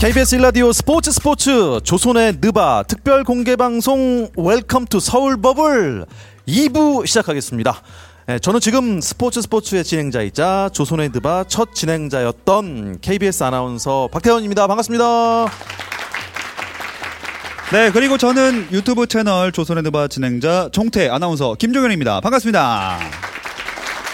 KBS 일라디오 스포츠 스포츠 조선의 느바 특별 공개 방송 Welcome to 서울 버블 2부 시작하겠습니다. 네, 저는 지금 스포츠 스포츠의 진행자이자 조선의 느바 첫 진행자였던 KBS 아나운서 박태원입니다. 반갑습니다. 네, 그리고 저는 유튜브 채널 조선의 느바 진행자 종태 아나운서 김종현입니다. 반갑습니다.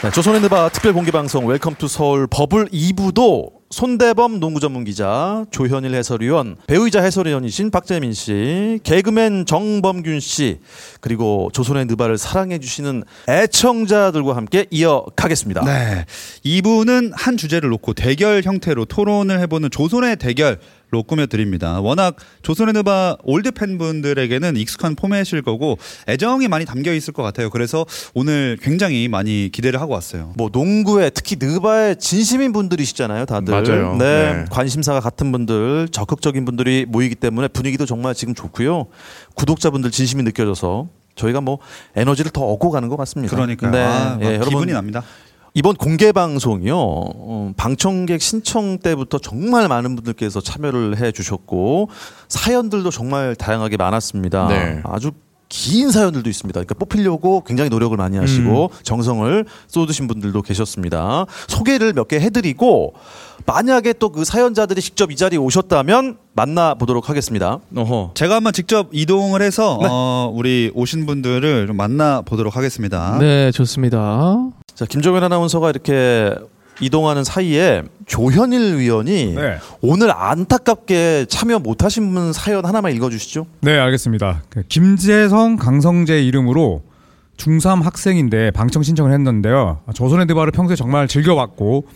네, 조선의 느바 특별 공개 방송 Welcome to 서울 버블 2부도 손대범 농구 전문 기자, 조현일 해설위원, 배우이자 해설위원이신 박재민 씨, 개그맨 정범균 씨, 그리고 조선의 느바를 사랑해 주시는 애청자들과 함께 이어가겠습니다. 네. 2부는 한 주제를 놓고 대결 형태로 토론을 해보는 조손의 대결 로 꾸며드립니다. 워낙 조선의 느바 올드 팬분들에게는 익숙한 포맷일 거고 애정이 많이 담겨 있을 것 같아요. 그래서 오늘 굉장히 많이 기대를 하고 왔어요. 뭐 농구에 특히 느바에 진심인 분들이시잖아요, 다들. 맞아요. 네, 네. 관심사가 같은 분들, 적극적인 분들이 모이기 때문에 분위기도 정말 지금 좋고요. 구독자분들 진심이 느껴져서 저희가 뭐 에너지를 더 얻고 가는 것 같습니다. 그러니까 네, 아, 예, 기분이 여러분 납니다. 이번 공개 방송이요. 어, 방청객 신청 때부터 정말 많은 분들께서 참여를 해 주셨고 사연들도 정말 다양하게 많았습니다. 네. 아주 긴 사연들도 있습니다. 그러니까 뽑히려고 굉장히 노력을 많이 하시고 정성을 쏟으신 분들도 계셨습니다. 소개를 몇 개 해드리고 만약에 또 그 사연자들이 직접 이 자리에 오셨다면 만나 보도록 하겠습니다. 어허. 제가 한번 직접 이동을 해서 어, 우리 오신 분들을 좀 만나 보도록 하겠습니다. 네, 좋습니다. 자, 김종현 아나운서가 이렇게 이동하는 사이에 조현일 위원이 네. 오늘 안타깝게 참여 못하신 분 사연 하나만 읽어주시죠. 네, 알겠습니다. 그 김재성, 강성재 이름으로 중3 학생인데 방청 신청을 했는데요. 조선의 드바를 평소에 정말 즐겨왔고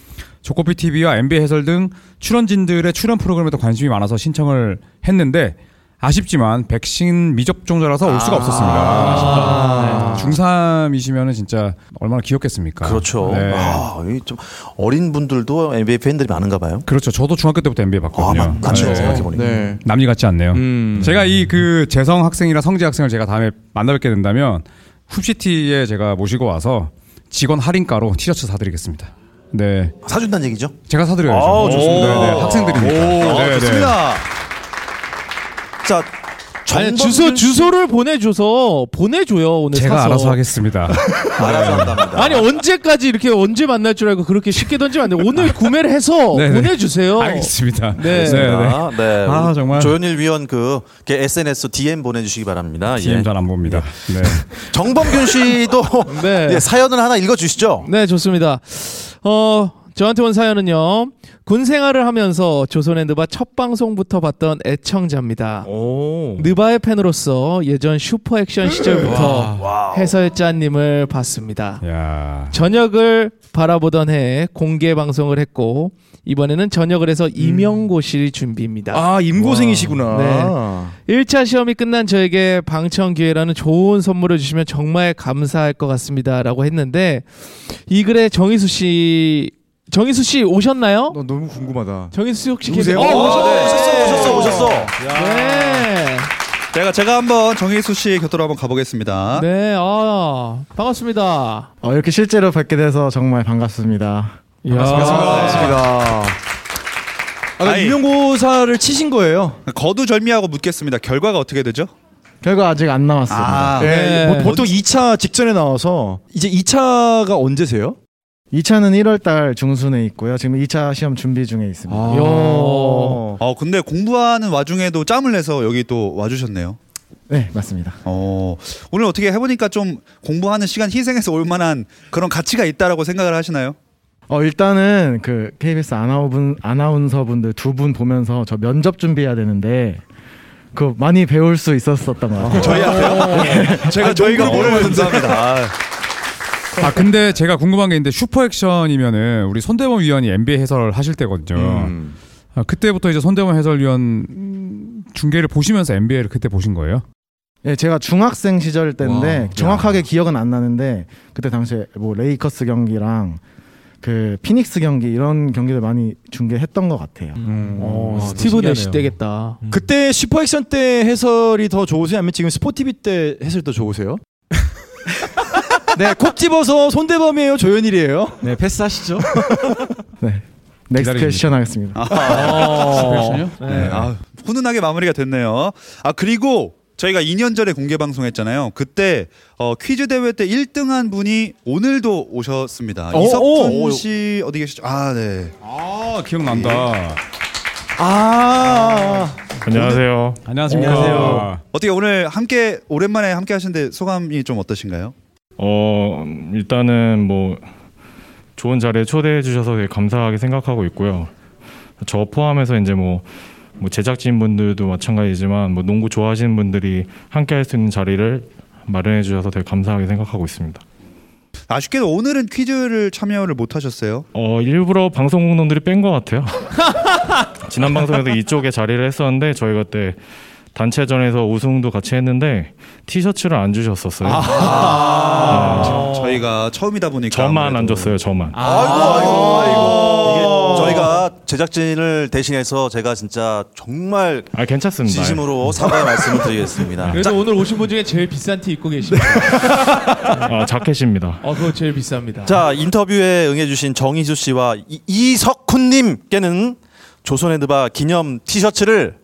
조코피 TV와 NBA 해설 등 출연진들의 출연 프로그램에도 관심이 많아서 신청을 했는데 아쉽지만 백신 미접종자라서 올 수가 없었습니다. 중3이시면은 진짜 얼마나 귀엽겠습니까? 그렇죠. 네. 아, 이좀 어린 분들도 NBA 팬들이 많은가 봐요. 그렇죠. 저도 중학교 때부터 NBA 아, 봤거든요. 맞, 맞죠. 네. 생각해보니까. 네. 남일 같지 않네요. 음. 제가 이 그 재성 학생이랑 성재 학생을 제가 다음에 만나 뵙게 된다면 훅시티에 제가 모시고 와서 직원 할인가로 티셔츠 사드리겠습니다. 네, 사준다는 얘기죠? 제가 사드려야죠. 아, 좋습니다. 네, 네, 학생들이니까. 오, 네, 네. 좋습니다. 자, 아니, 주소 씨- 주소를 보내줘서 보내줘요 오늘 제가 사서. 알아서 하겠습니다. 알아서 한답니다. 아니 언제까지 이렇게 언제 만날 줄 알고 그렇게 쉽게 던지면 안 돼. 오늘 구매를 해서 네, 네. 보내주세요. 알겠습니다. 네. 네, 네. 아, 네. 아, 정말. 조현일 위원 그 SNS DM 보내주시기 바랍니다. 예. DM 잘안 봅니다. 네. 정범균 씨도 네. 예, 사연을 하나 읽어주시죠. 네, 좋습니다. 어, 저한테 온 사연은요. 군 생활을 하면서 조선의 느바 첫 방송부터 봤던 애청자입니다. 오. 느바의 팬으로서 예전 슈퍼 액션 시절부터 해설자님을 봤습니다. 야. 저녁을 바라보던 해에 공개 방송을 했고 이번에는 저녁을 해서 임용고실 준비입니다. 아 임고생이시구나. 네. 1차 시험이 끝난 저에게 방청 기회라는 좋은 선물을 주시면 정말 감사할 것 같습니다 라고 했는데 이 글에 정희수 씨 정희수 씨 오셨나요? 너 너무 궁금하다. 정희수 씨 혹시 누구세요? 계세요? 어, 어, 오셨- 네. 오셨어, 오셨어, 오셨어. 네. 제가 제가 한번 정혜수 씨의 곁으로 한번 가보겠습니다. 네. 아, 반갑습니다. 어, 이렇게 실제로 뵙게 돼서 정말 반갑습니다. 이야. 반갑습니다. 아까 아이. 임용고사를 치신 거예요? 거두절미하고 묻겠습니다. 결과가 어떻게 되죠? 결과 아직 안 나왔습니다. 아, 네. 네. 뭐, 보통 2차 직전에 나와서 이제 2차가 언제세요? 2차는 1월 달 중순에 있고요. 지금 2차 시험 준비 중에 있습니다. 아. 요. 어 근데 공부하는 와중에도 짬을 내서 여기 또 와주셨네요. 네, 맞습니다. 어 오늘 어떻게 해보니까 좀 공부하는 시간 희생해서 올 만한 그런 가치가 있다라고 생각을 하시나요? 어, 일단은 그 KBS 아나운분, 아나운서분들 두 분 보면서 저 면접 준비해야 되는데 그 많이 배울 수 있었었던 것 같아요. 저희한테요? 제가 저희가 뭐를 감사합니다. 아 근데 제가 궁금한 게 있는데 슈퍼 액션이면은 우리 손대범 위원이 NBA 해설을 하실 때거든요. 음. 아, 그때부터 이제 손대범 해설위원 음, 중계를 보시면서 NBA를 그때 보신 거예요? 예, 제가 중학생 시절 때인데 와, 정확하게 기억은 안 나는데 그때 당시에 뭐 레이커스 경기랑 그 피닉스 경기 이런 경기를 많이 중계했던 것 같아요. 어, 아, 스티브 내시 신기하네요. 되겠다. 그때 슈퍼액션 때 해설이 더 좋으세요? 아니면 지금 스포티비 때 해설이 더 좋으세요? 네, 콕 집어서 손대범이에요, 조현일이에요? 네, 패스하시죠. 네. Next 기다려집니다. question 하겠습니다. 어. 네, 아, 훈훈하게 마무리가 됐네요. 아 그리고 저희가 2년 전에 공개 방송했잖아요. 그때 어, 퀴즈 대회 때 1등한 분이 오늘도 오셨습니다. 오, 이석훈 오. 씨 어디 계시죠? 아 네. 아 기억난다. 아, 안녕하세요. 안녕하십니까. 안녕하세요. 어떻게 오늘 함께 오랜만에 함께 하시는데 소감이 좀 어떠신가요? 어 일단은 뭐 좋은 자리에 초대해 주셔서 되게 감사하게 생각하고 있고요. 저 포함해서 이제 뭐, 뭐 제작진 분들도 마찬가지지만 뭐 농구 좋아하시는 분들이 함께 할 수 있는 자리를 마련해 주셔서 되게 감사하게 생각하고 있습니다. 아쉽게도 오늘은 퀴즈를 참여를 못 하셨어요. 어 일부러 방송 공동들이 뺀 것 같아요. 지난 방송에서 이쪽에 자리를 했었는데 저희가 그때 단체전에서 우승도 같이 했는데 티셔츠를 안 주셨었어요. 아, 저희가 처음이다 보니까 저만 안 아무래도. 줬어요. 저만. 아 이고 아이고 아이고. 이게 저희가 제작진을 대신해서 제가 진짜 정말 아 괜찮습니다. 진심으로 사과의 말씀을 드리겠습니다. 그래서 오늘 오신 분 중에 제일 비싼 티 입고 계십니다. 아 자켓입니다. 어, 그거 제일 비쌉니다. 자 인터뷰에 응해주신 정희수 씨와 이, 이석훈님께는 조선헤드바 기념 티셔츠를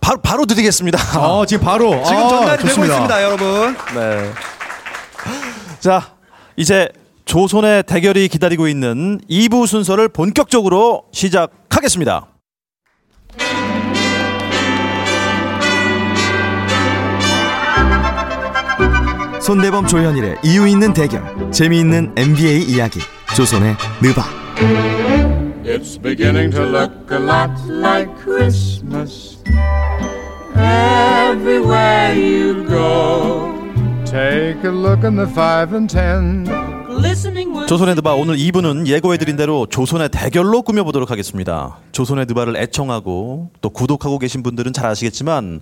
바로 바로 드리겠습니다. 어, 지금 바로 지금 아, 전달이 되고 좋습니다. 있습니다, 여러분. 네. 자 이제 조선의 대결이 기다리고 있는 2부 순서를 본격적으로 시작하겠습니다. 손대범 조현일의 이유 있는 대결 재미있는 NBA 이야기 조선의 느바 It's beginning to look a lot like Christmas everywhere you go. Take a look in the five and ten. Listening with 조선의 드바 오늘 2부는 예고해드린 대로 조선의 대결로 꾸며보도록 하겠습니다. 조선의 드바를 애청하고 또 구독하고 계신 분들은 잘 아시겠지만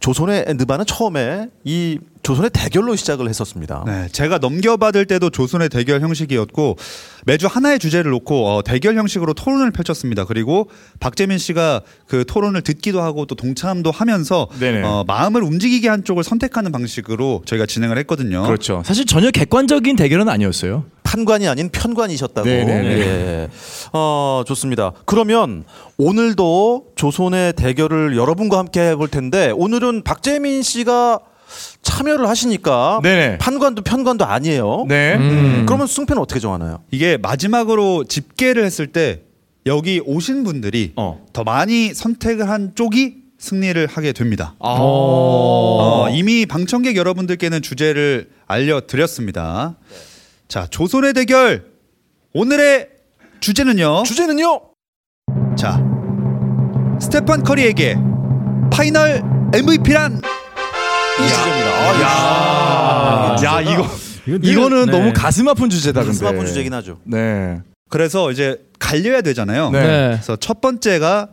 조선의 드바는 처음에 이 조선의 대결로 시작을 했었습니다. 네, 제가 넘겨받을 때도 조선의 대결 형식이었고 매주 하나의 주제를 놓고 어, 대결 형식으로 토론을 펼쳤습니다. 그리고 박재민 씨가 그 토론을 듣기도 하고 또 동참도 하면서 네네. 어, 마음을 움직이게 한 쪽을 선택하는 방식으로 저희가 진행을 했거든요. 그렇죠. 사실 전혀 객관적인 대결은 아니었어요. 판관이 아닌 편관이셨다고. 네네네. 예. 어, 좋습니다. 그러면 오늘도 조선의 대결을 여러분과 함께 해볼 텐데 오늘은 박재민 씨가 참여를 하시니까 네네. 판관도 편관도 아니에요. 네. 음, 그러면 승패는 어떻게 정하나요? 이게 마지막으로 집계를 했을 때 여기 오신 분들이 어. 더 많이 선택을 한 쪽이 승리를 하게 됩니다. 아. 어, 이미 방청객 여러분들께는 주제를 알려드렸습니다. 자, 조선의 대결 오늘의 주제는요. 주제는요? 자, 스테판 커리에게 final MVP란 이 주제입니다. 아, 야, 이거 네. 이거는 너무 가슴 아픈 주제다 근데. 가슴 아픈 주제긴 하죠. 네. 그래서 이제 갈려야 되잖아요. 네. 네. 그래서 첫 번째가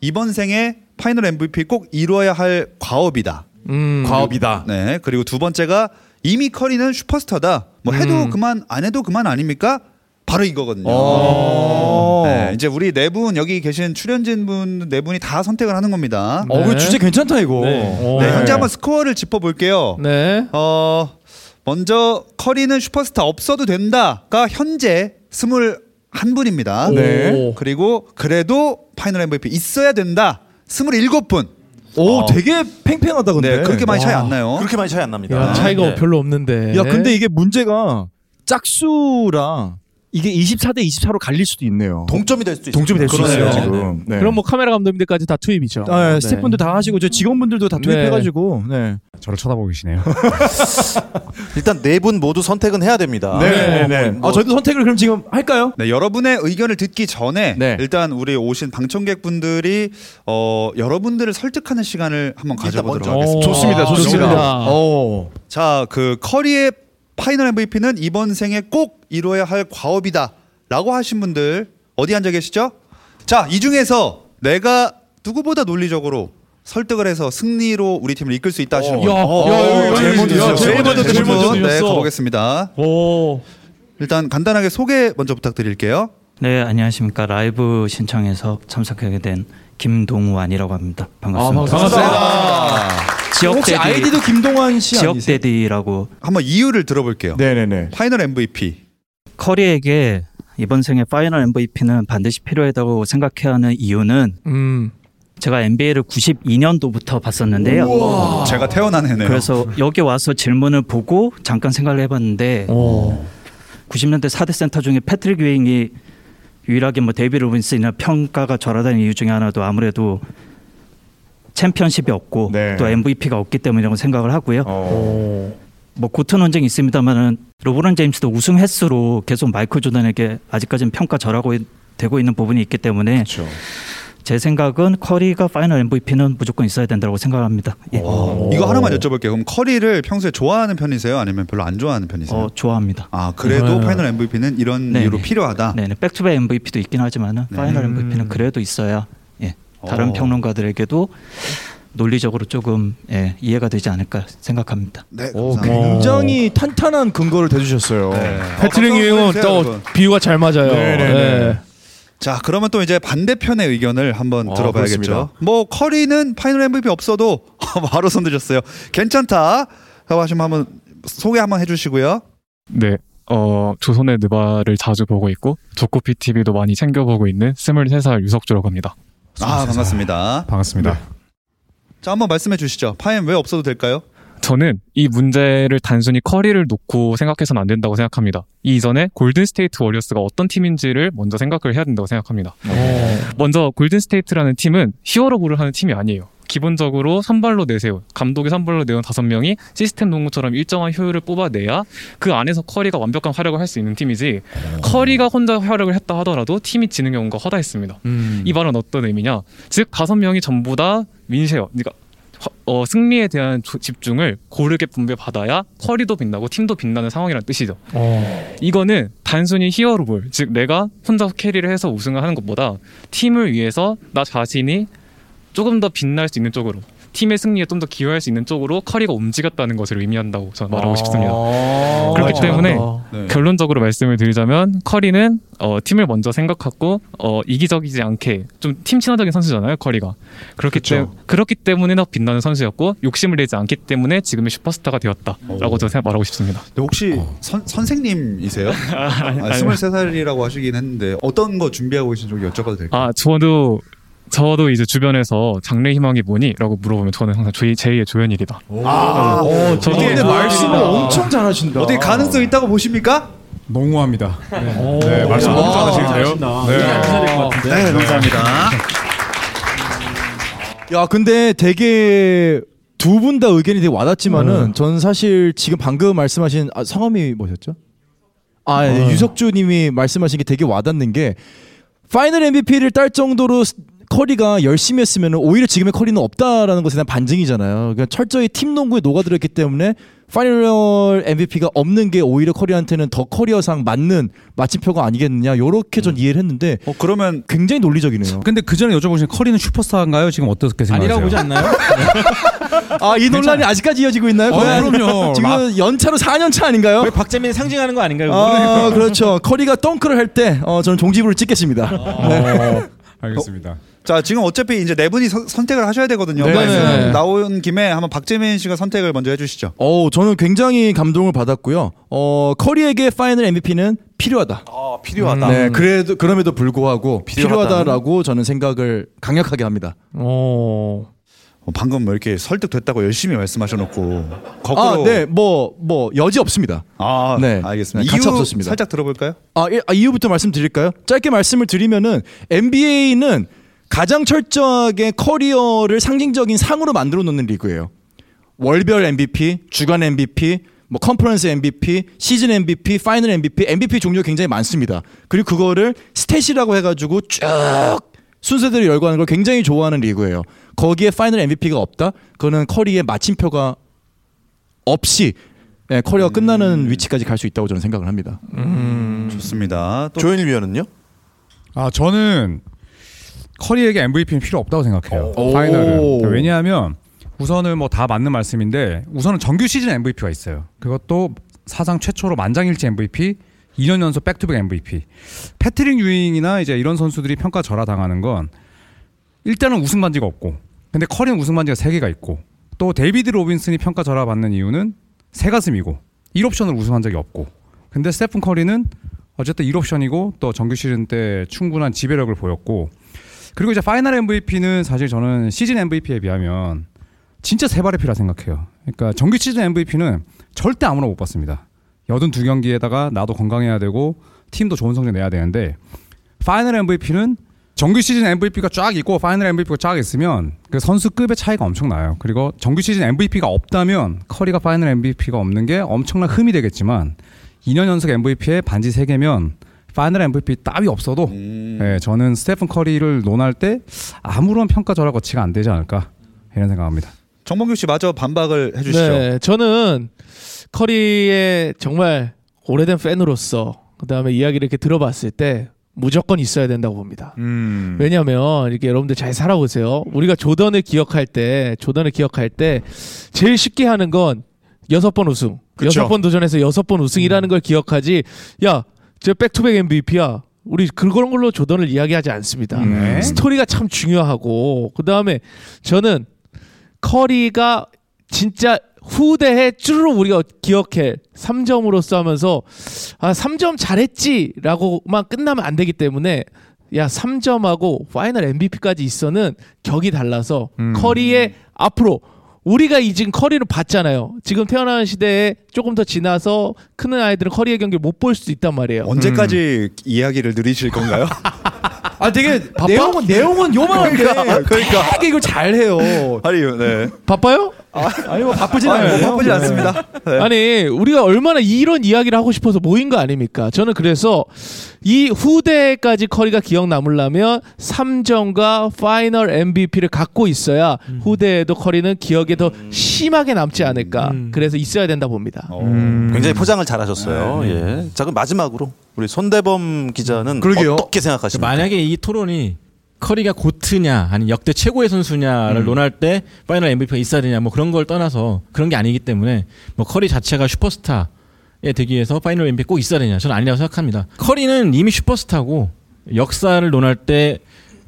이번 생에 final MVP 꼭 이루어야 할 과업이다. 음. 과업이다. 네. 그리고 두 번째가 이미 커리는 슈퍼스타다. 뭐 해도 음. 그만 안 해도 그만 아닙니까? 바로 이거거든요. 어. 네, 이제 우리 네 분 여기 계신 출연진 분 네 분이 다 선택을 하는 겁니다. 어, 그 네. 주제 괜찮다 이거. 오. 네, 현재 한번 스코어를 짚어볼게요. 네. 어, 먼저 커리는 슈퍼스타 없어도 된다가 현재 21분입니다. 네. 오. 그리고 그래도 final MVP 있어야 된다. 27분. 오, 어. 되게 팽팽하다 근데. 네, 그렇게 많이 차이 와. 안 나요. 그렇게 많이 차이 안 납니다. 야, 차이가 네. 별로 없는데. 야, 근데 이게 문제가 짝수라 이게 24대 24로 갈릴 수도 있네요. 동점이 될 수도 있어요. 동점이 될 수 있어요 그러네요. 지금. 네. 그럼 뭐 카메라 감독님들까지 다 투입이죠. 아, 네. 스태프분들 다 하시고 저 직원분들도 다 네. 투입해가지고. 네. 저를 쳐다보고 계시네요. 일단 네 분 모두 선택은 해야 됩니다. 네, 네. 뭐, 아, 저희도 선택을 그럼 지금 할까요? 네, 여러분의 의견을 듣기 전에 네. 일단 우리 오신 방청객분들이 어, 여러분들을 설득하는 시간을 한번 가져보도록 먼저. 하겠습니다. 좋습니다, 좋습니다. 좋습니다. 오. 자, 그 커리의 final MVP는 이번 생에 꼭 이뤄야 할 과업이다라고 하신 분들 어디 앉아 계시죠? 자, 이 중에서 내가 누구보다 논리적으로 설득을 해서 승리로 우리 팀을 이끌 수 있다 하시는 분. 야, 어, 야, 제일 먼저. 제일 먼저 드신 분. 네. 가보겠습니다. 오. 일단 간단하게 소개 먼저 부탁드릴게요. 네, 안녕하십니까. 라이브 신청해서 참석하게 된 김동완이라고 합니다. 반갑습니다. 반갑습니다. 지역 혹시 daddy, 아이디도 김동완 씨 지역 아니세요? daddy라고 한번 이유를 들어볼게요. 네네네. Final MVP. 커리에게 이번 생에 final MVP는 반드시 필요하다고 생각해야 하는 이유는 음. 제가 NBA를 92년도부터 봤었는데요. 제가 태어난 해네요. 그래서 여기 와서 질문을 보고 잠깐 생각을 해봤는데 90년대 4대 센터 중에 패트릭 유잉이 유일하게 뭐 데이비드 로빈슨이나 평가가 절하다는 이유 중에 하나도 아무래도 챔피언십이 없고 네. 또 MVP가 없기 때문이라고 생각을 하고요. 뭐 GOAT 논쟁이 있습니다만은 르브론 제임스도 우승 횟수로 계속 마이클 조던에게 아직까지는 평가 절하고 있- 되고 있는 부분이 있기 때문에 제 생각은 커리가 final MVP는 무조건 있어야 된다고 생각합니다. 예. 이거 하나만 여쭤볼게요. 그럼 커리를 평소에 좋아하는 편이세요? 아니면 별로 안 좋아하는 편이세요? 어, 좋아합니다. 아 그래도 네. Final MVP는 이런 네, 이유로 네. 필요하다. 네네 back to back MVP도 있긴 하지만은 네. final MVP는 그래도 있어야 예. 다른 어. 평론가들에게도 논리적으로 조금 예, 이해가 되지 않을까 생각합니다. 네, 오, 굉장히 탄탄한 근거를 대주셨어요. 패트릭 유잉은 또 비유가 잘 맞아요. 네네네. 네. 자 그러면 또 이제 반대편의 의견을 한번 아, 들어봐야겠죠. 그렇습니다. 뭐 커리는 final MVP 없어도 바로 손드셨어요. 괜찮다. 라고 하시면 한번 소개 한번 해주시고요. 네. 어, 조선의 느바를 자주 보고 있고 조코피 TV도 많이 챙겨보고 있는 23살 유석주라고 합니다. 아 반갑습니다. 반갑습니다. 자 한번 말씀해 주시죠. Final 왜 없어도 될까요? 저는 이 문제를 단순히 커리를 놓고 생각해서는 안 된다고 생각합니다. 이전에 골든 스테이트 워리어스가 어떤 팀인지를 먼저 생각을 해야 된다고 생각합니다. 먼저 골든 스테이트라는 팀은 hero ball을 하는 팀이 아니에요. 기본적으로 선발로 내세운 감독이 선발로 내온 다섯 명이 시스템 농구처럼 일정한 효율을 뽑아내야 그 안에서 커리가 완벽한 활약을 할 수 있는 팀이지 커리가 혼자 활약을 했다 하더라도 팀이 지는 경우가 허다했습니다. 이 말은 어떤 의미냐? 즉 다섯 명이 전부 다 win share, 그러니까 허- 어, 승리에 대한 조- 집중을 고르게 분배받아야 커리도 빛나고 팀도 빛나는 상황이라는 뜻이죠. 이거는 단순히 hero ball, 즉 내가 혼자 carry를 해서 우승을 하는 것보다 팀을 위해서 나 자신이 조금 더 빛날 수 있는 쪽으로 팀의 승리에 좀 더 기여할 수 있는 쪽으로 커리가 움직였다는 것을 의미한다고 저는 말하고 싶습니다. 그렇기 맞아. 때문에 네. 결론적으로 말씀을 드리자면 커리는 어, 팀을 먼저 생각하고 어, 이기적이지 않게 좀 팀 친화적인 선수잖아요 커리가 그렇기 때문에 그렇기 때문에 더 빛나는 선수였고 욕심을 내지 않기 때문에 지금의 슈퍼스타가 되었다라고 저는 생각- 말하고 싶습니다. 혹시 선, 선생님이세요? 아, 23살이라고 하시긴 했는데 어떤 거 준비하고 계신 지 여쭤봐도 될까요? 아 저도 저도 이제 주변에서 장래 희망이 뭐니?라고 물어보면 저는 항상 제, 제2의 조현일이다. 아, 어, 저도 근데 말씀을 아. 엄청 잘하신다. 어떻게 가능성 있다고 보십니까? 농후합니다. 네, 말씀 너무 잘하시는데요. 네. 네, 감사합니다. 야, 근데 되게 두 분 다 의견이 되게 와닿지만은 전 사실 지금 방금 말씀하신 아, 성함이 뭐셨죠? 아, 예, 유석주님이 말씀하신 게 되게 와닿는 게 파이널 MVP를 딸 정도로 스- 커리가 열심히 했으면 오히려 지금의 커리는 없다라는 것에 대한 반증이잖아요. 그러니까 철저히 팀 농구에 녹아들었기 때문에 파이널 MVP가 없는 게 오히려 커리한테는 더 커리어상 맞는 마침표가 아니겠느냐. 요렇게 전 이해를 했는데 어, 그러면 굉장히 논리적이네요. 근데 그 전에 여쭤보신 커리는 슈퍼스타인가요? 지금 어떻게 생각하세요? 아니라고 보지 않나요? 아, 이 논란이 아직까지 이어지고 있나요? 어, 그럼요. 지금 연차로 4년 차 아닌가요? 왜 박재민이 상징하는 거 아닌가요? 아, 그렇죠. 커리가 덩크를 할때 어, 저는 종지부를 찍겠습니다. 네. 알겠습니다. 자 지금 어차피 이제 네 분이 선- 선택을 하셔야 되거든요. 네. 말씀 네. 나온 김에 한번 박재민 씨가 선택을 먼저 해주시죠. 어, 저는 굉장히 감동을 받았고요. 어, 커리에게 파이널 MVP는 필요하다. 아, 필요하다. 네, 그래도 그럼에도 불구하고 필요하다는? 필요하다 라고 저는 생각을 강력하게 합니다. 어. 어, 방금 뭐 이렇게 설득됐다고 열심히 말씀하셔놓고 거꾸로 아, 네, 뭐, 뭐 여지 없습니다. 아, 네. 알겠습니다. 이유 없었습니다. 살짝 들어볼까요? 아, 예, 아, 이유부터 말씀드릴까요? 짧게 말씀을 드리면은 NBA는 가장 철저하게 커리어를 상징적인 상으로 만들어 놓는 리그예요. 월별 MVP, 주간 MVP, 뭐 컨퍼런스 MVP, 시즌 MVP, 파이널 MVP, MVP 종류가 굉장히 많습니다. 그리고 그거를 stat이라고 해가지고 쭉 순서대로 열거하는 걸 굉장히 좋아하는 리그예요. 거기에 파이널 MVP가 없다? 그거는 커리의 마침표가 없이 네, 커리어가 끝나는 위치까지 갈 수 있다고 저는 생각을 합니다. 좋습니다. 또 조현일 위원은요? 아 저는 커리에게 MVP는 필요 없다고 생각해요. 오. 파이널은 그러니까 왜냐하면 우선은 뭐 다 맞는 말씀인데 우선은 정규 시즌 MVP가 있어요. 그것도 사상 최초로 만장일치 MVP, 2년 연속 back-to-back MVP. 패트릭 유잉이나 이제 이런 선수들이 평가 절하당하는 건 일단은 우승 반지가 없고, 근데 커리는 우승 반지가 세 개가 있고, 또 데이비드 로빈슨이 평가 절하받는 이유는 새가슴이고 1옵션으로 우승한 적이 없고, 근데 스테픈 커리는 어쨌든 1옵션이고 또 정규 시즌 때 충분한 지배력을 보였고 그리고 이제 파이널 MVP는 사실 저는 시즌 MVP에 비하면 진짜 새 발의 피라 생각해요. 그러니까 정규 시즌 MVP는 절대 아무나 못 받습니다. 여든 두 경기에다가 나도 건강해야 되고 팀도 좋은 성적 내야 되는데 파이널 MVP는 정규 시즌 MVP가 쫙 있고 파이널 MVP가 쫙 있으면 그 선수급의 차이가 엄청 나요. 그리고 정규 시즌 MVP가 없다면 커리가 파이널 MVP가 없는 게 엄청난 흠이 되겠지만 2년 연속 MVP에 반지 3개면 파이널 MVP 따위 없어도 네, 저는 스테픈 커리를 논할 때 아무런 평가 절하 거리가 안 되지 않을까 이런 생각합니다. 정범규 씨 마저 반박을 해주시죠. 네, 저는 커리의 정말 오래된 팬으로서 그 다음에 이야기를 이렇게 들어봤을 때 무조건 있어야 된다고 봅니다. 음. 왜냐하면 이렇게 여러분들 잘 살펴보세요. 우리가 조던을 기억할 때, 조던을 기억할 때 제일 쉽게 하는 건 여섯 번 우승. 여섯 번 도전해서 여섯 번 우승이라는 걸 기억하지. 야, 저 back-to-back MVP야. 우리 그런 걸로 조던을 이야기하지 않습니다. 네. 스토리가 참 중요하고 그 다음에 저는 커리가 진짜 후대에 쭈르륵 우리가 기억해 3점으로써 하면서 아 3점 잘했지라고만 끝나면 안 되기 때문에 야 3점하고 파이널 MVP까지 있어는 격이 달라서 커리의 앞으로 우리가 이 지금 커리를 봤잖아요. 지금 태어나는 시대에 조금 더 지나서 크는 아이들은 커리의 경기를 못 볼 수도 있단 말이에요. 언제까지 이야기를 늘리실 건가요? 아 되게 내용은 내용은 요만한데 그러니까, 그러니까. 되게 이걸 잘해요. 아니, 네. 바빠요? 아니 뭐 바쁘진 아니, 않아요. 뭐 바쁘지 않습니다. 네. 아니 우리가 얼마나 이런 이야기를 하고 싶어서 모인 거 아닙니까? 저는 그래서 이 후대까지 커리가 기억 남으려면 3점과 파이널 MVP를 갖고 있어야 후대에도 커리는 기억에 더 심하게 남지 않을까. 그래서 있어야 된다 봅니다. 굉장히 포장을 잘하셨어요. 예. 자 그럼 마지막으로 우리 손대범 기자는 그러게요. 어떻게 생각하십니까? 만약에 이 토론이 커리가 GOAT냐 아니 역대 최고의 선수냐를 음. 논할 때 파이널 MVP가 있어야 되냐 뭐 그런 걸 떠나서 그런 게 아니기 때문에 뭐 커리 자체가 슈퍼스타 에 되기 위해서 파이널 MVP 꼭 있어야 되냐 저는 아니라고 생각합니다. 커리는 이미 슈퍼스타고 역사를 논할 때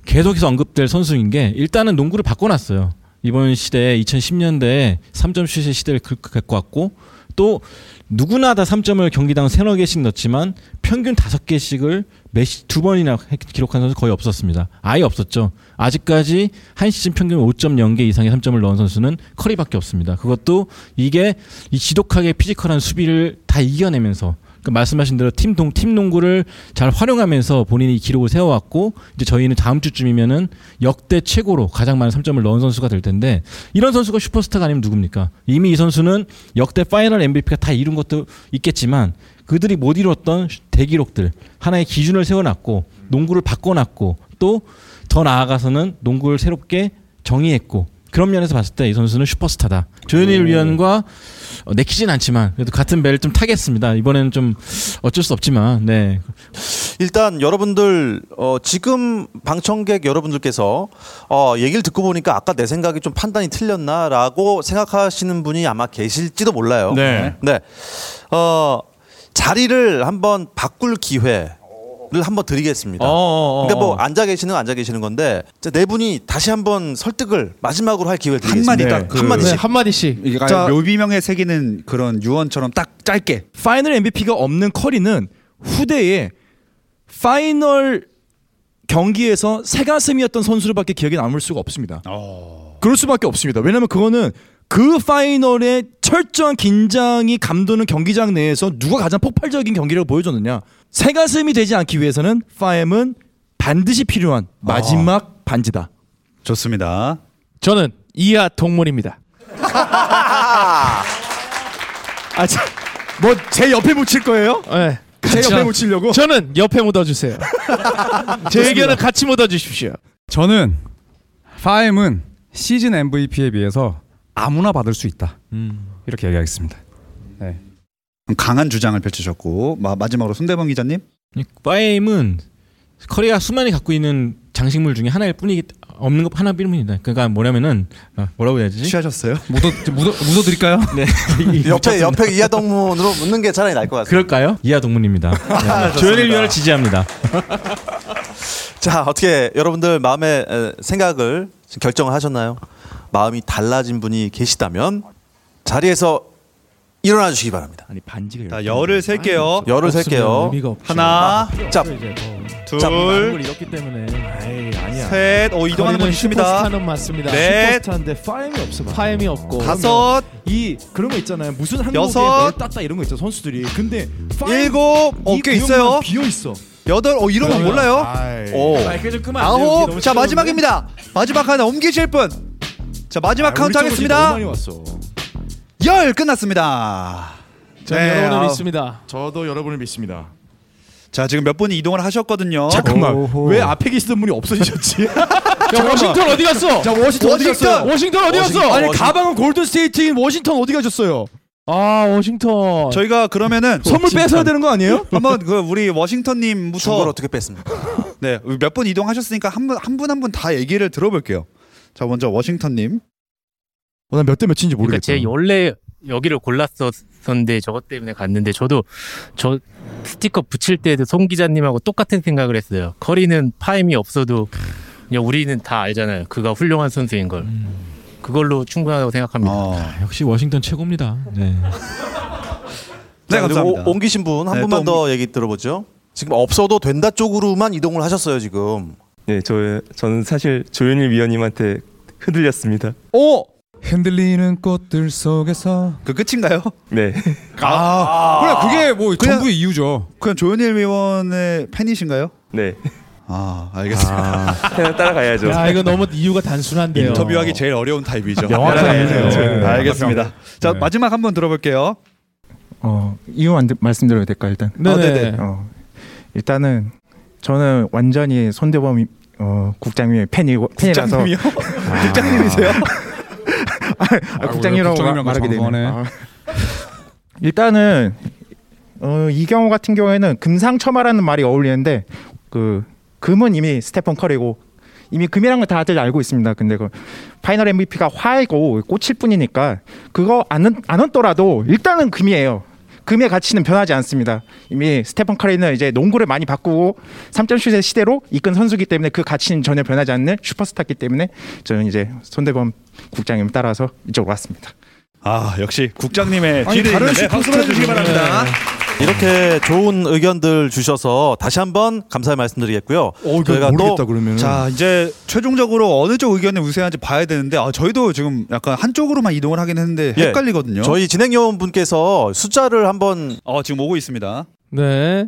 계속해서 언급될 선수인 게 일단은 농구를 바꿔놨어요. 이번 시대에 2010년대에 3점 슛의 시대를 그- 갖고 왔고 또 누구나 다 3점을 경기당 서너 개씩 넣지만 평균 다섯 개씩을 매시 두 번이나 해- 기록한 선수 거의 없었습니다. 아예 없었죠. 아직까지 한 시즌 평균 5.0개 이상의 3점을 넣은 선수는 커리밖에 없습니다. 그것도 이게 이 지독하게 피지컬한 수비를 다 이겨내면서 그 말씀하신 대로 팀, 동, 팀 농구를 잘 활용하면서 본인이 이 기록을 세워왔고 이제 저희는 다음 주쯤이면은 역대 최고로 가장 많은 3점을 넣은 선수가 될 텐데 이런 선수가 슈퍼스타가 아니면 누굽니까? 이미 이 선수는 역대 final MVP가 다 이룬 것도 있겠지만 그들이 못 이뤘던 대기록들 하나의 기준을 세워놨고 농구를 바꿔놨고 또 더 나아가서는 농구를 새롭게 정의했고 그런 면에서 봤을 때 이 선수는 슈퍼스타다. 조현일 위원과 어, 내키진 않지만 그래도 같은 배를 좀 타겠습니다. 이번에는 좀 어쩔 수 없지만 네. 일단 여러분들 어, 지금 방청객 여러분들께서 어, 얘기를 듣고 보니까 아까 내 생각이 좀 판단이 틀렸나라고 생각하시는 분이 아마 계실지도 몰라요. 네. 네. 어, 자리를 한번 바꿀 기회 를 한번 드리겠습니다. 어, 그러니까 뭐 앉아 계시는 건 앉아 계시는 건데 네 분이 다시 한번 설득을 마지막으로 할 기회를 드리겠습니다. 한마디 딱 그- 한 마디씩. 네, 한 마디씩. 이게 자- 묘비명에 새기는 그런 유언처럼 딱 짧게. final MVP가 없는 커리는 후대에 final 경기에서 새가슴이었던 선수들밖에 기억에 남을 수가 없습니다. 그럴 수밖에 없습니다. 왜냐하면 그거는 그 파이널의 철저한 긴장이 감도는 경기장 내에서 누가 가장 폭발적인 경기를 보여줬느냐. 새가슴이 되지 않기 위해서는 파엠은 반드시 필요한 마지막 반지다. 좋습니다. 저는 이하 동문입니다. 아, 뭐제 옆에 묻힐 거예요? 네. 제 옆에 묻히려고? 저는 옆에 묻어주세요. 제 의견은 같이 묻어주십시오. 저는 파엠은 시즌 MVP에 비해서 아무나 받을 수 있다. 이렇게 얘기하겠습니다. 네. 강한 주장을 펼치셨고 마, 마지막으로 손대범 기자님. 파임은 커리가 수많이 갖고 있는 장식물 중에 하나일 뿐이기 없는 것 하나 뿐입니다. 그러니까 뭐냐면은 아, 뭐라고 해야 되지? 취하셨어요? 묻어 묻어 묻어 드릴까요? 네. 옆에 옆에 이하동문으로 묻는 게 차라리 나을 것 같습니다. 그럴까요? 이하 동문입니다. 네. 조현일 위원을 지지합니다. 자 어떻게 여러분들 마음의 에, 생각을 결정을 하셨나요? 마음이 달라진 분이 계시다면 자리에서 일어나 주시기 바랍니다. 아니 반지가 자, 열을 셀게요. 열을 셀게요. 의미가 없죠. 하나, 자, 둘, 걸 잃었기 때문에 에이 아니야. 셋. 오, 이동하는 거 커리는 있습니다. 슈퍼스타는 맞습니다. 넷. 슈퍼스타인데 파임이 없어. 봐. 파임이 없고 다섯, 이 그런 거 있잖아요. 무슨 한국에 여섯. 뭘 땄다 이런 거 있죠 선수들이. 근데 파엠 일곱. 어, 이꽤 있어요. 비어 있어. 여덟. 어, 이러면 몰라요. 오. 마이크 좀 끄면 안 돼요. 이게 아홉. 너무 자, 시끄러운데? 마지막입니다. 마지막 하나 옮기실 분. 자, 마지막 아, 카운트 우리 쪽으로 지금 너무 하겠습니다. 많이 왔어. 열 끝났습니다. 전 네, 여러분을. 믿습니다. 저도 여러분을 믿습니다. 자, 지금 몇 분이 이동을 하셨거든요. 잠깐만. 오호. 왜 앞에 계시던 분이 없어지셨지? 야, 워싱턴 어디 갔어? 자 워싱턴 어디 워싱턴! 갔어요? 워싱턴 어디 갔어? 아니 워싱턴. 가방은 골든 스테이트인 워싱턴 어디 가셨어요? 아 워싱턴. 저희가 그러면은 선물 뺏어야 되는 거 아니에요? 한번 그 우리 워싱턴 중고를 님부터 어떻게 뺐습니까? 네, 몇 분 이동하셨으니까 한 분 한 분 한 분 다 얘기를 들어볼게요. 자, 먼저 워싱턴 님. 어, 난몇 대 몇인지 그러니까 모르겠어. 제 원래 여기를 골랐었는데 저것 때문에 갔는데 저도 저 스티커 붙일 때도 송 기자님하고 똑같은 생각을 했어요. 커리는 파엠이 없어도 그냥 우리는 다 알잖아요. 그가 훌륭한 선수인 걸. 그걸로 충분하다고 생각합니다. 어. 역시 워싱턴 최고입니다. 네. 네, 자, 감사합니다. 오- 옮기신 분한 네, 분만 또 더 얘기 들어보죠. 지금 없어도 된다 쪽으로만 이동을 하셨어요 지금. 네, 저 저는 사실 조현일 위원님한테 흔들렸습니다. 어? 흔들리는 꽃들 속에서 그 끝인가요? 네. 아, 그래 그게 뭐 그냥- 전부의 이유죠. 그냥 조현일 위원의 팬이신가요? 네. 아, 알겠습니다. 그냥 따라가야죠. 야 이거 너무 이유가 단순한데요. 인터뷰하기 제일 어려운 타입이죠. 명확한 네, 이유네요. 네, 네. 알겠습니다. 자, 네. 마지막 한번 들어볼게요. 어, 이유 안, 말씀드려도 될까요, 일단? 네네. 어, 네네. 어, 일단은 저는 완전히 손대범 어, 국장님의 팬이, 팬이라서 국장님이요? 국장님이세요? 아, 국장님이라고 국장님이랑 말, 하게 되네. 아. 일단은 어, 이 경우 같은 경우에는 금상첨화라는 말이 어울리는데 그 금은 이미 스테픈 커리고 이미 금이라는 걸 다들 알고 있습니다. 근데 그 final MVP가 화이고 꽃일 뿐이니까 그거 안, 안 얻더라도 일단은 금이에요. 금의 가치는 변하지 않습니다. 이미 스테픈 커리는 이제 농구를 많이 바꾸고 3점슛의 시대로 이끈 선수기 때문에 그 가치는 전혀 변하지 않는 슈퍼스타기 때문에 저는 이제 손대범 국장님 따라서 이쪽으로 왔습니다. 아, 역시 국장님의 뒤를 다른 잇는데 박수 쳐주시기 바랍니다. 이렇게 좋은 의견들 주셔서 다시 한번 감사의 말씀드리겠고요. 어, 이거 모르겠다 그러면. 자 이제 최종적으로 어느 쪽 의견이 우세한지 봐야 되는데 아, 저희도 지금 약간 한쪽으로만 이동을 하긴 했는데 예, 헷갈리거든요. 저희 진행 요원분께서 숫자를 한번 어 지금 오고 있습니다. 네.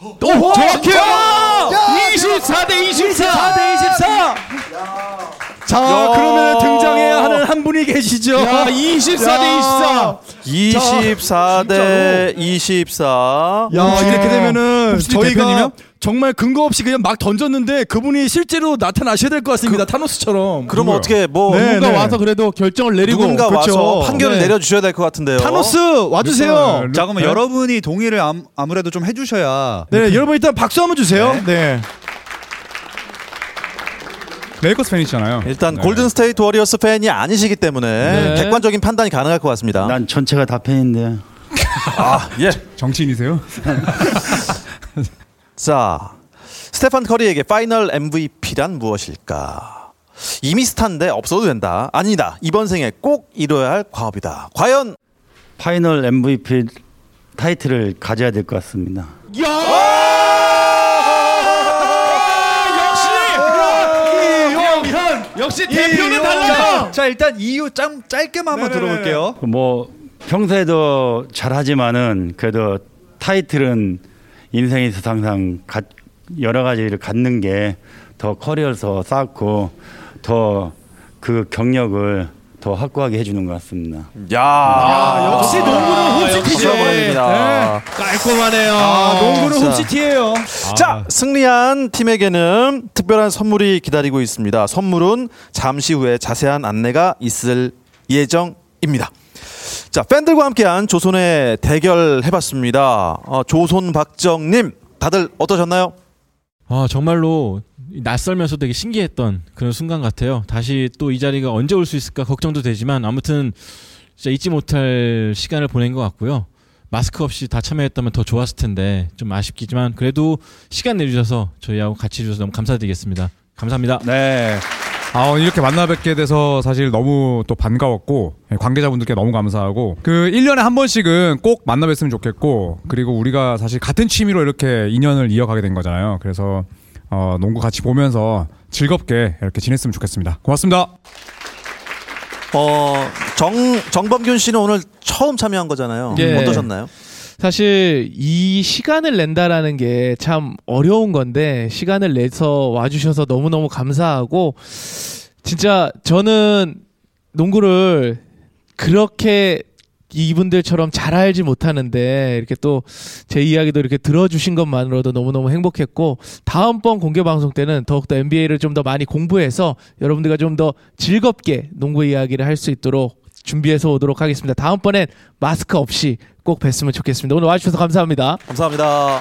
오, 정확해요. 24대 24. 4대 24. 자, 야. 그러면 등장해야 하는 한 분이 계시죠. 야, 24대 24. 24 대 24. 야, 이렇게 되면은 저희가 대표님이요? 정말 근거 없이 그냥 막 던졌는데 그분이 실제로 나타나셔야 될 것 같습니다. 타노스처럼. 그러면 어떻게 뭐 네, 누군가 네. 와서 그래도 결정을 내리고 누군가 그렇죠. 와서 판결을 네. 내려주셔야 될 것 같은데요. 타노스 와주세요. 자 그러면 네. 여러분이 동의를 암, 아무래도 좀 해주셔야 네, 여러분 일단 박수 한번 주세요. 네. 레이커스 팬이시잖아요. 일단 네. 골든 스테이트 워리어스 팬이 아니시기 때문에 네. 객관적인 판단이 가능할 것 같습니다. 난 전체가 다 팬인데. 아, 예. 정치인이세요? 자, 스테판 커리에게 final MVP란 무엇일까? 이미 스타인데 없어도 된다. 아니다. 이번 생에 꼭 이뤄야 할 과업이다. 과연 final MVP 타이틀을 가져야 될 것 같습니다. 역시 대표는 달라요. 자 일단 이유 짱 짧게만 한번 들어볼게요. 뭐 평소에도 잘하지만은 그래도 타이틀은 인생에서 항상 가, 여러 가지를 갖는 게 더 커리어에서 쌓고 더 그 경력을 더 확고하게 해주는 것 같습니다. 야, 역시 농구는 홈시티죠. 보냅니다. 깔끔하네요. 아, 농구는 자. 홈시티예요. 자, 승리한 팀에게는 특별한 선물이 기다리고 있습니다. 선물은 잠시 후에 자세한 안내가 있을 예정입니다. 자, 팬들과 함께한 조선의 대결 해봤습니다. 어, 조선 박정님, 다들 어떠셨나요? 아 정말로 낯설면서 되게 신기했던 그런 순간 같아요. 다시 또 이 자리가 언제 올 수 있을까 걱정도 되지만 아무튼 진짜 잊지 못할 시간을 보낸 것 같고요. 마스크 없이 다 참여했다면 더 좋았을 텐데 좀 아쉽기지만 그래도 시간 내주셔서 저희하고 같이 해주셔서 너무 감사드리겠습니다. 감사합니다. 네. 아, 이렇게 만나 뵙게 돼서 사실 너무 또 반가웠고, 예, 관계자분들께 너무 감사하고, 그 1년에 한 번씩은 꼭 만나 뵀으면 좋겠고, 그리고 우리가 사실 같은 취미로 이렇게 인연을 이어가게 된 거잖아요. 그래서, 어, 농구 같이 보면서 즐겁게 이렇게 지냈으면 좋겠습니다. 고맙습니다. 어, 정, 정범균 씨는 오늘 처음 참여한 거잖아요. 예. 어떠셨나요? 사실 이 시간을 낸다라는 게 참 어려운 건데 시간을 내서 와주셔서 너무너무 감사하고 진짜 저는 농구를 그렇게 이분들처럼 잘 알지 못하는데 이렇게 또 제 이야기도 이렇게 들어주신 것만으로도 너무너무 행복했고 다음번 공개 방송 때는 더욱더 NBA를 좀 더 많이 공부해서 여러분들과 좀 더 즐겁게 농구 이야기를 할 수 있도록 준비해서 오도록 하겠습니다. 다음번엔 마스크 없이 꼭 뵀으면 좋겠습니다. 오늘 와주셔서 감사합니다. 감사합니다.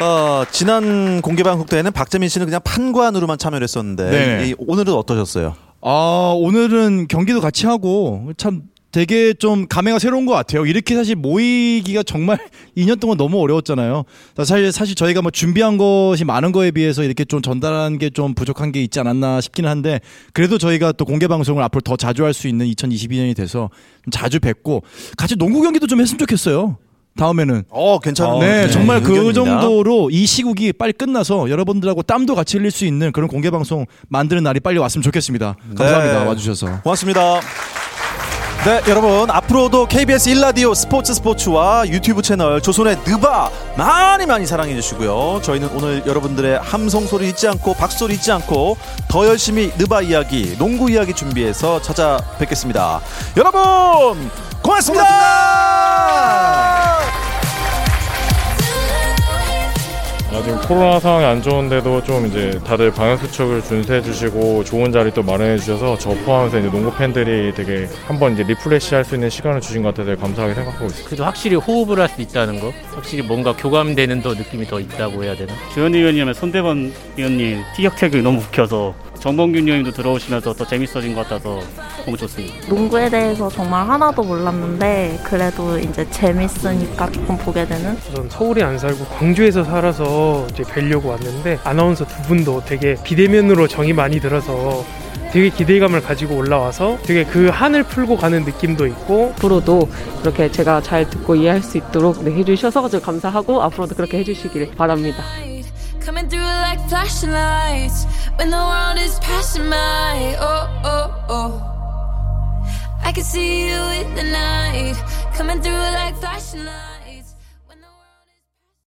어, 지난 공개 방송 때는 박재민 씨는 그냥 판관으로만 참여를 했었는데 네. 이- 오늘은 어떠셨어요? 아 오늘은 경기도 같이 하고 참 되게 좀 감회가 새로운 것 같아요. 이렇게 사실 모이기가 정말 2년 동안 너무 어려웠잖아요. 사실 사실 저희가 뭐 준비한 것이 많은 거에 비해서 이렇게 좀 전달한 게 좀 부족한 게 있지 않았나 싶기는 한데 그래도 저희가 또 공개 방송을 앞으로 더 자주 할 수 있는 2022년이 돼서 좀 자주 뵙고 같이 농구 경기도 좀 했으면 좋겠어요. 다음에는. 어, 괜찮은 네, 네, 정말 그 의견입니다. 정도로 이 시국이 빨리 끝나서 여러분들하고 땀도 같이 흘릴 수 있는 그런 공개 방송 만드는 날이 빨리 왔으면 좋겠습니다. 감사합니다. 네. 와주셔서. 고맙습니다. 네, 여러분 앞으로도 KBS 1라디오 스포츠 스포츠와 유튜브 채널 조선의 느바 많이 많이 사랑해 주시고요. 저희는 오늘 여러분들의 함성 소리 잊지 않고 박수 소리 잊지 않고 더 열심히 느바 이야기, 농구 이야기 준비해서 찾아뵙겠습니다. 여러분 고맙습니다. 아, 지금 코로나 상황이 안 좋은데도 좀 이제 다들 방역 수칙을 준수해 주시고 좋은 자리 또 마련해 주셔서 저 포함해서 이제 농구 팬들이 되게 한번 이제 refresh 할 수 있는 시간을 주신 것 같아서 감사하게 생각하고 있습니다. 그래도 확실히 호흡을 할 수 있다는 거, 확실히 뭔가 교감되는 더 느낌이 더 있다고 해야 되나? 조현일 위원님의 손대범 위원님 티격태격이 너무 웃겨서 정범균 위원님도 들어오시면서 더 재밌어진 것 같아서 너무 좋습니다. 농구에 대해서 정말 하나도 몰랐는데 그래도 이제 재밌으니까 조금 보게 되는 전 서울에 안 살고 광주에서 살아서 이제 뵈려고 왔는데 아나운서 두 분도 되게 비대면으로 정이 많이 들어서 되게 기대감을 가지고 올라와서 되게 그 한을 풀고 가는 느낌도 있고 앞으로도 그렇게 제가 잘 듣고 이해할 수 있도록 네, 해주셔서 아주 감사하고 앞으로도 그렇게 해주시길 바랍니다. Coming through like flashing lights when the world is passing by. Oh, oh, oh. I can see you in the night. Coming through like flashing lights.